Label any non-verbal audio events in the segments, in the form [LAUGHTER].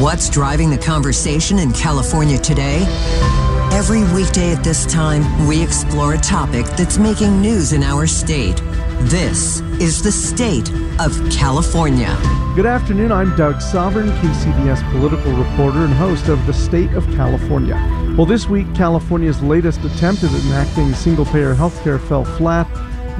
What's driving the conversation in California today? Every weekday at this time, we explore a topic that's making news in our state. This is the state of California. Good afternoon. I'm Doug Sovern, KCBS political reporter and host of The State of California. Well, this week, California's latest attempt at enacting single payer health care fell flat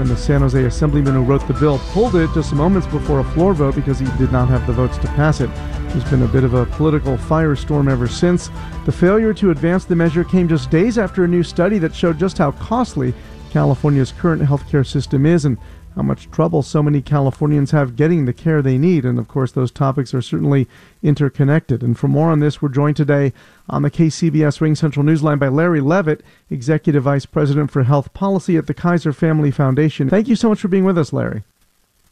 when the San Jose Assemblyman who wrote the bill pulled it just moments before a floor vote because he did not have the votes to pass it. There's been a bit of a political firestorm ever since. The failure to advance the measure came just days after a new study that showed just how costly California's current healthcare system is and how much trouble so many Californians have getting the care they need. And of course, those topics are certainly interconnected. And for more on this, we're joined today on the KCBS RingCentral Newsline by Larry Levitt, Executive Vice President for Health Policy at the Kaiser Family Foundation. Thank you so much for being with us, Larry.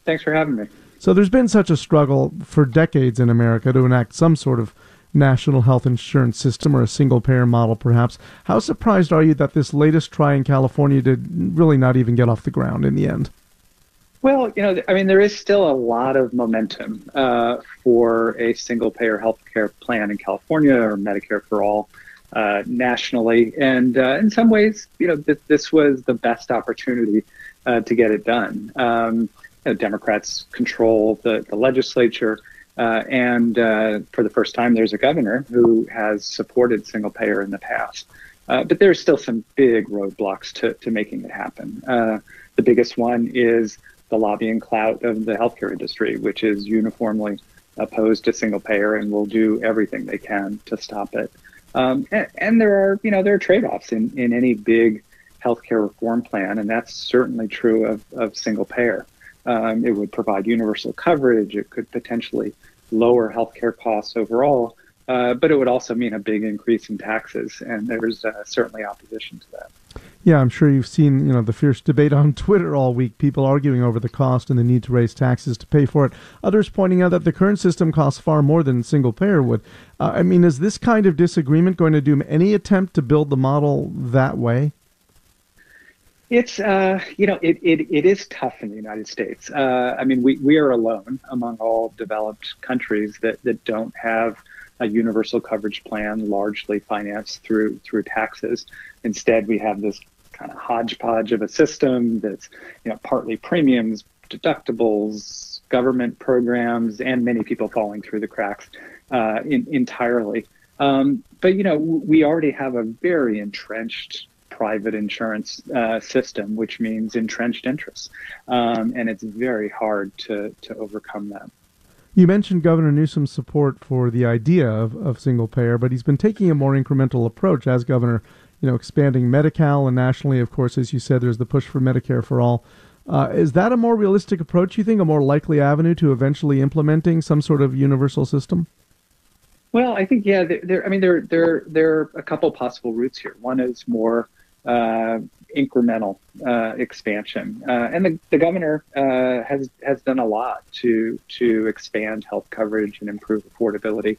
Thanks for having me. So there's been such a struggle for decades in America to enact some sort of national health insurance system or a single payer model perhaps. How surprised are you that this latest try in California did really not even get off the ground in the end? Well, you know, I mean, there is still a lot of momentum uh, for a single payer healthcare plan in California or Medicare for all uh, nationally. And uh, in some ways, you know, th- this was the best opportunity uh, to get it done. Um, you know, Democrats control the, the legislature. Uh, and uh, for the first time, there's a governor who has supported single payer in the past. Uh, but there's still some big roadblocks to, to making it happen. Uh, the biggest one is the lobbying clout of the healthcare industry, which is uniformly opposed to single payer and will do everything they can to stop it. Um, and, and there are, you know, there are trade-offs in, in any big healthcare reform plan, and that's certainly true of, of single payer. Um, it would provide universal coverage. It could potentially lower healthcare costs overall, uh, but it would also mean a big increase in taxes, and there's uh, certainly opposition to that. Yeah, I'm sure you've seen, you know, the fierce debate on [LAUGHS] Twitter all week, people arguing over the cost and the need to raise taxes to pay for it. Others pointing out that the current system costs far more than single payer would. Uh, I mean, is this kind of disagreement going to doom any attempt to build the model that way? It's uh, you know it, it it is tough in the United States. Uh, I mean we we are alone among all developed countries that that don't have a universal coverage plan largely financed through through taxes. Instead, we have this kind of hodgepodge of a system that's you know partly premiums, deductibles, government programs, and many people falling through the cracks uh, in, entirely. Um, but you know we already have a very entrenched private insurance uh, system, which means entrenched interests, um, and it's very hard to to overcome that. You mentioned Governor Newsom's support for the idea of, of single payer, but he's been taking a more incremental approach as governor, you know, expanding Medi-Cal and nationally, of course, as you said, there's the push for Medicare for all. Uh, is that a more realistic approach, you think, a more likely avenue to eventually implementing some sort of universal system? Well, I think yeah. There, there I mean, there there there are a couple possible routes here. One is more uh, incremental uh, expansion. Uh, and the, the governor uh, has has done a lot to to expand health coverage and improve affordability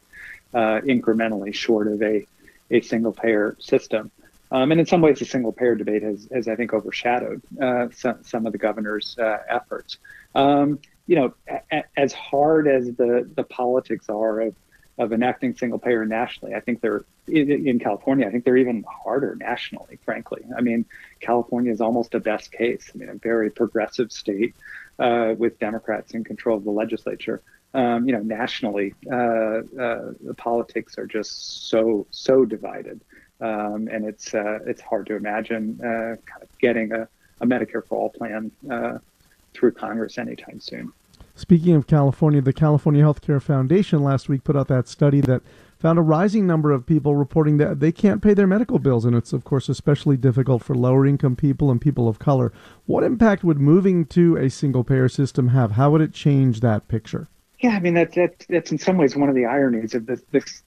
uh, incrementally, short of a a single payer system. Um, and in some ways, the single payer debate has, has I think, overshadowed uh, some, some of the governor's efforts. Um, you know, a, as hard as the the politics are of of enacting single payer nationally. I think they're in, California. I think they're even harder nationally, frankly. I mean, California is almost a best case. I mean, a very progressive state uh, with Democrats in control of the legislature. Um, you know, nationally, uh, uh, the politics are just so so divided, um, and it's uh, it's hard to imagine uh, kind of getting a, a Medicare for all plan uh, through Congress anytime soon. Speaking of California, the California Healthcare Foundation last week put out that study that found a rising number of people reporting that they can't pay their medical bills, and it's, of course, especially difficult for lower income people and people of color. What impact would moving to a single payer system have? How would it change that picture? Yeah, I mean that, that that's in some ways one of the ironies of this,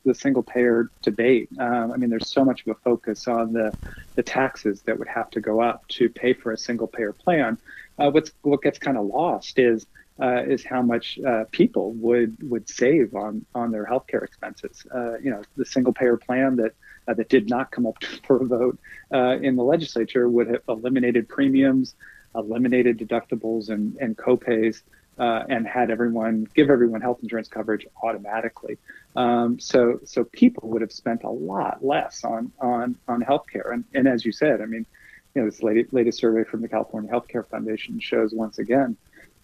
the single payer debate. Um, I mean, there's so much of a focus on the the taxes that would have to go up to pay for a single payer plan. Uh, what's what gets kind of lost is uh, is how much uh, people would would save on on their healthcare expenses. Uh, you know, the single payer plan that uh, that did not come up [LAUGHS] for a vote uh, in the legislature would have eliminated premiums, eliminated deductibles and and copays uh, and had everyone give everyone health insurance coverage automatically. Um, so so people would have spent a lot less on on on healthcare. And and as you said, I mean, you know, this latest, latest survey from the California Healthcare Foundation shows once again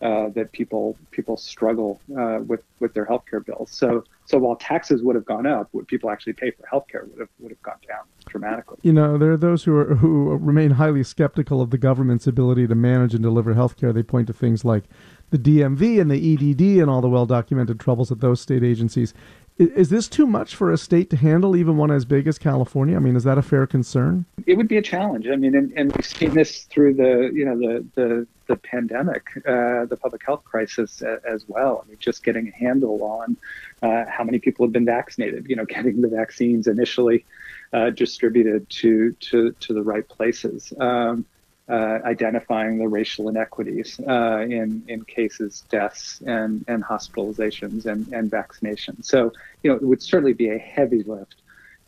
uh, that people people struggle uh, with with their healthcare bills. So so while taxes would have gone up, what people actually pay for healthcare would have would have gone down dramatically. You know, there are those who are who remain highly skeptical of the government's ability to manage and deliver healthcare. They point to things like the DMV and the EDD and all the well documented troubles at those state agencies. Is this too much for a state to handle, even one as big as California? I mean, is that a fair concern? It would be a challenge. I mean, and, and we've seen this through the, you know, the the, the pandemic, uh, the public health crisis as well. I mean, just getting a handle on uh, how many people have been vaccinated. You know, [LAUGHS] getting the vaccines initially uh, distributed to to to the right places. Um, uh, identifying the racial inequities uh, in in cases, deaths, and and hospitalizations and and vaccinations. So you know it would certainly be a heavy lift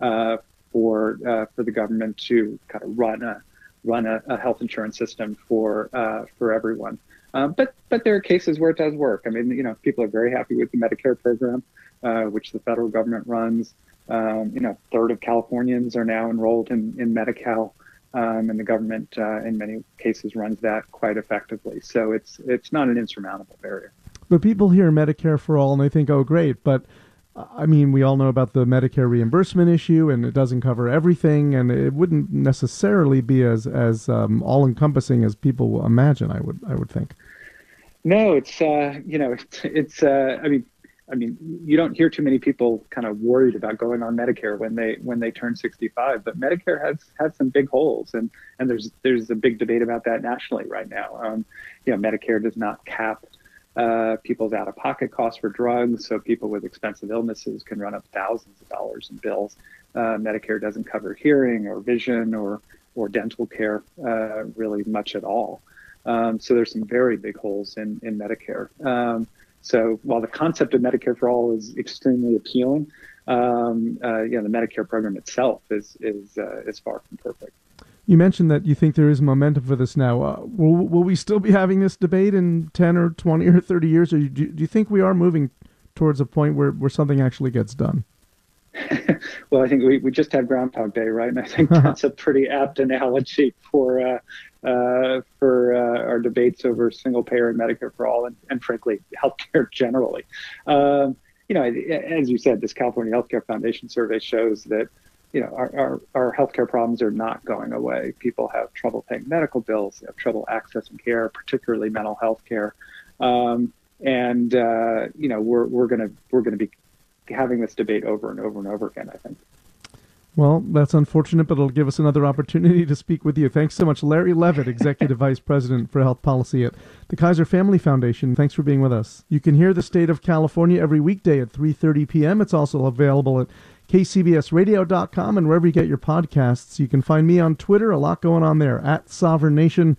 uh, for uh, for the government to kind of run a run a, a health insurance system for uh, for everyone. Um, but but there are cases where it does work. I mean, you know, people are very happy with the Medicare program, uh, which the federal government runs. Um, you know, third of Californians are now enrolled in in Medi-Cal um, and the government uh, in many cases runs that quite effectively. So it's it's not an insurmountable barrier. But people hear Medicare for all and they think, oh, great, but I mean, we all know about the Medicare reimbursement issue, and it doesn't cover everything, and it wouldn't necessarily be as as um, all encompassing as people imagine. I would I would think. No, it's uh, you know it's, [LAUGHS] it's uh, I mean I mean, you don't hear too many people kind of worried about going on Medicare when they when they turn 65. But Medicare has has some big holes, and and there's there's a big debate about that nationally right now. Um, you know, Medicare does not cap uh, people's out-of-pocket costs for drugs, so people with expensive illnesses can run up thousands of dollars in bills. Uh, Medicare doesn't cover hearing or vision or or dental care uh, really much at all. Um, so there's some very big holes in in Medicare. Um, so while the concept of Medicare for all is extremely appealing, um, uh, you know, the Medicare program itself is is uh, is far from perfect. You mentioned that you think there is momentum for this now. Uh, will, will we still be having this debate in 10 or 20 or 30 years, or do, do you think we are moving towards a point where, where something actually gets done? [LAUGHS] well, I think we, we just had Groundhog Day, right? And I think that's a pretty apt analogy for uh, uh, for uh, our debates over single payer and Medicare for all, and, and frankly, healthcare [LAUGHS] generally. Um, you know, as you said, this California Healthcare Foundation survey shows that you know our, our, our healthcare problems are not going away. People have trouble paying medical bills, they have trouble accessing care, particularly mental health care. Um, and uh, you know we're we're gonna we're gonna be having this debate over and over and over again. I think. Well, that's unfortunate, but it'll give us another opportunity to speak with you. Thanks so much, Larry Levitt, Executive [LAUGHS] Vice President for Health Policy at the Kaiser Family Foundation. Thanks for being with us. You can hear the State of California every weekday at 3:30 p.m. It's also available at kcbsradio.com and wherever you get your podcasts. You can find me on Twitter. A lot going on there at Sovern Nation.